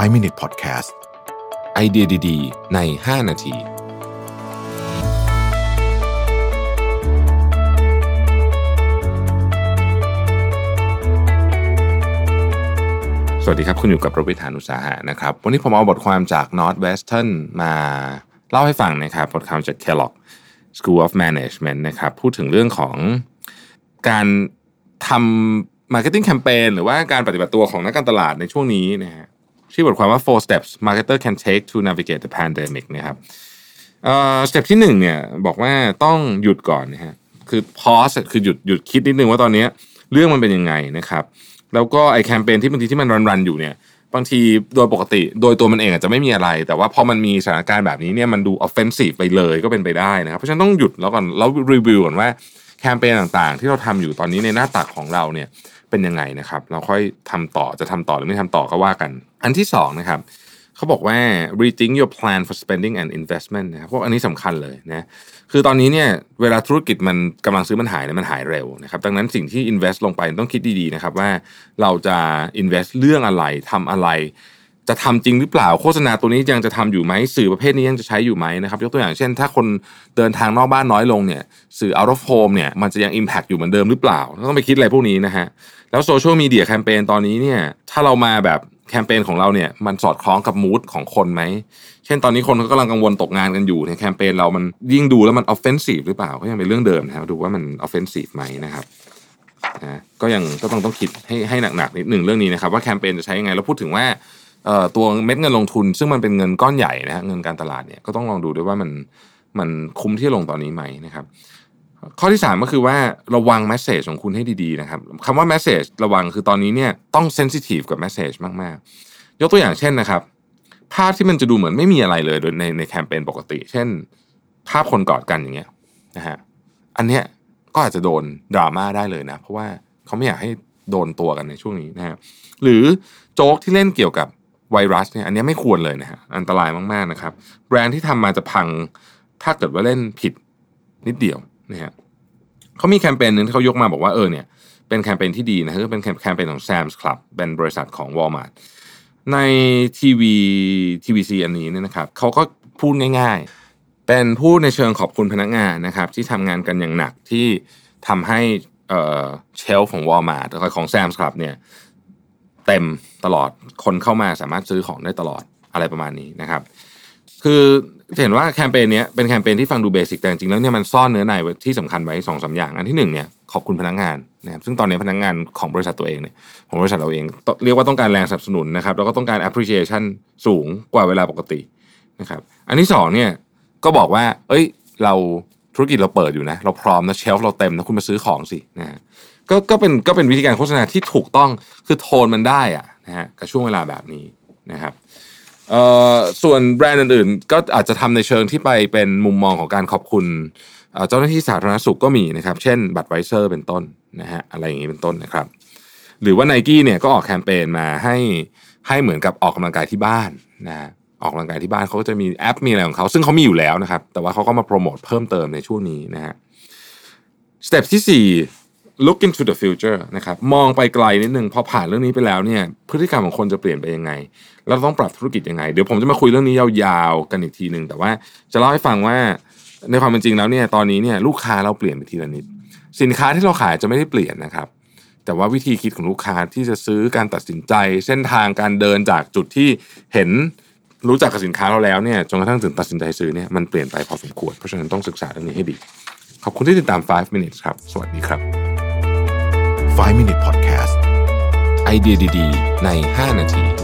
5 Minute Podcast ไอเดียดีๆ ใน 5 นาที สวัสดีครับ คุณอยู่กับประวิทานุสาหะนะครับ วันนี้ผมเอาบทความจาก Northwestern มาเล่าให้ฟังนะครับ บทความจาก Kellogg School of Management นะครับ พูดถึงเรื่องของการทำ Marketing Campaign หรือว่าการปฏิบัติตัวของนักการตลาดในช่วงนี้นะฮะ ชื่อบทความว่า four steps marketer can take to navigate the pandemic นะครับเอ่อ step ที่หนึ่งเนี่ยบอกว่าต้องหยุดก่อนนะฮะคือ pause คือหยุดหยุดคิดนิดนึงว่าตอนนี้เรื่องมันเป็นยังไงนะครับแล้วก็ไอแคมเปญที่บางทีที่มันรันรันอยู่เนี่ยบางทีโดยปกติโดยตัวมันเองอาจจะไม่มีอะไร แต่ว่าพอมันมีสถานการณ์แบบนี้เนี่ยมันดู offensive ไปเลยก็เป็นไปได้นะครับ เพราะฉะนั้นต้องหยุดแล้วก่อนแล้วรีวิวก่อนว่าแคมเปญต่างๆ ที่เราทำอยู่ตอนนี้ในหน้าตักของเราเนี่ย เป็นยังไงนะครับ เราค่อยทำต่อจะทำต่อหรือไม่ทำต่อก็ว่ากัน อันที่สองนะครับเขาบอกว่า rethink your plan for spending and investment นะครับพวกอันนี้สำคัญเลยนะคือตอนนี้เนี่ยเวลาธุรกิจมันกำลังซื้อมันหายเนี่ยมันหายเร็วนะครับดังนั้นสิ่งที่ invest ลงไปต้องคิดดีๆนะครับว่าเราจะ invest เรื่องอะไรทำอะไร จะทำจริงหรือเปล่าโฆษณาตัวนี้ยังจะทำอยู่ไหมสื่อประเภทนี้ยังจะใช้อยู่ไหมนะครับยกตัวอย่างเช่น ถ้าคนเดินทางนอกบ้านน้อยลงเนี่ยสื่อ out of home เนี่ยมันจะยัง impact อยู่เหมือนเดิมหรือเปล่าต้องไปคิดอะไรพวกนี้นะฮะแล้วโซเชียลมีเดียแคมเปญตอนนี้เนี่ยถ้าเรามาแบบแคมเปญของเราเนี่ยมันสอดคล้องกับมูดของคนไหม เช่นตอนนี้คนเขากำลังกังวลตกงานกันอยู่ในแคมเปญเรามันยิ่งดูแล้วมัน offensive หรือเปล่าก็ยังเป็นเรื่องเดิมนะครับดูว่ามัน offensive ไหมนะครับนะก็ยังก็ต้องต้องคิดให้ให้หนักๆนิดหนึ่งเรื่องนี้นะครับว่าแคมเปญจะใช้ยังไงแล้วพูดถึงว่า ตัวเม็ดเงินลงทุน ซึ่งมันเป็นเงินก้อนใหญ่นะฮะเงินการตลาดเนี่ยก็ต้องลองดูด้วยว่ามันมันคุ้มที่ลงตอนนี้ไหมนะครับ ข้อที่ 3 ก็คือว่าระวัง message ของคุณให้ดีๆนะครับคำว่า message ระวังคือตอนนี้เนี่ยต้อง sensitive กับ message มากๆ ยกตัวอย่างเช่นนะครับ ภาพที่มันจะดูเหมือนไม่มีอะไรเลยโดยในในแคมเปญปกติ เช่น ภาพคนกอดกันอย่างเงี้ยนะฮะอันเนี้ยก็อาจจะโดนดราม่าได้เลยนะ เพราะว่าเขาไม่อยากให้โดนตัวกันในช่วงนี้นะฮะหรือโจ๊กที่เล่นเกี่ยวกับ ไวรัสเนี่ยอันนี้ไม่ควรเลยนะฮะอันตรายมากๆนะครับ แบรนด์ที่ทำมาจะพังถ้าเกิดว่าเล่นผิดนิดเดียวนะฮะเขามีแคมเปญหนึ่งที่เขายกมาบอกว่าเออเนี่ยเป็นแคมเปญที่ดีนะคือเป็นแคมเปญของ Sam's Club เป็นบริษัทของ Walmart ในทีวีทีวีซีอันนี้เนี่ยนะครับเขาก็พูดง่าย ๆ เป็นพูดในเชิงขอบคุณพนักงานนะครับ ที่ทำงานกันอย่างหนักที่ทำให้เชลฟ์ของ Walmart ของ Sam's Club เนี่ย เต็มตลอดคนเข้ามาสามารถซื้อของได้ตลอดอะไรประมาณนี้นะครับ คือเห็นว่าแคมเปญนี้เป็นแคมเปญที่ฟังดูเบสิกแต่จริงๆแล้วเนี่ยมันซ่อนเนื้อในที่สำคัญไว้สองสาอย่างอันที่หนึ่งเนี่ยขอบคุณพนักงานนะครับซึ่งตอนนี้พนักงานของบริษัทตัวเองเนี่ยของบริษัทเราเองเรียกว่าต้องการแรงสนับสนุนนะครับแล้วก็ต้องการ appreciation สูงกว่าเวลาปกตินะครับ อันที่สองเนี่ยก็บอกว่า เอ้ยเรา ธุรกิจเราเปิดอยู่นะ เราพร้อมนะเชลฟ์เราเต็มนะคุณมาซื้อของสินะฮะก็ก็เป็นก็เป็นวิธีการโฆษณาที่ถูกต้องคือโทนมันได้อะนะฮะกับช่วงเวลาแบบนี้นะครับเอ่อส่วนแบรนด์อื่นๆ ก็อาจจะทำในเชิงที่ไปเป็นมุมมองของการขอบคุณเจ้าหน้าที่สาธารณสุขก็มีนะครับ เช่นบัตรไวเซอร์เป็นต้นนะฮะอะไรอย่างนี้เป็นต้นนะครับ หรือว่าไนกี้เนี่ยก็ออกแคมเปญมาให้ให้เหมือนกับออกกำลังกายที่บ้านนะ ออกกำลังกายที่บ้านเขาก็จะมีแอปมีอะไรของเขา ซึ่งเขามีอยู่แล้วนะครับ แต่ว่าเขาก็มาโปรโมทเพิ่มเติมในช่วงนี้นะฮะสเต็ปที่ 4 look into the future นะครับมองไปไกลนิดนึงพอผ่านเรื่องนี้ไปแล้วเนี่ยพฤติกรรมของคนจะเปลี่ยนไปยังไง เราต้องปรับธุรกิจยังไง เดี๋ยวผมจะมาคุยเรื่องนี้ยาวๆกันอีกทีหนึ่งแต่ว่าจะเล่าให้ฟังว่าในความเป็นจริงแล้วเนี่ยตอนนี้เนี่ยลูกค้าเราเปลี่ยนไปทีละนิด สินค้าที่เราขายจะไม่ได้เปลี่ยนนะครับ แต่ว่าวิธีคิดของลูกค้าที่จะซื้อการตัดสินใจ เส้นทางการเดินจากจุดที่เห็น รู้จักกับสินค้าเราแล้วเนี่ยจนกระทั่งถึงตัดสินใจซื้อเนี่ยมันเปลี่ยนไปพอสมควร เพราะฉะนั้นต้องศึกษาเรื่องนี้ให้ดี ขอบคุณที่ติดตาม 5 minutes ครับ สวัสดีครับ 5 Minute Podcast ไอเดียดีๆ ใน 5 นาที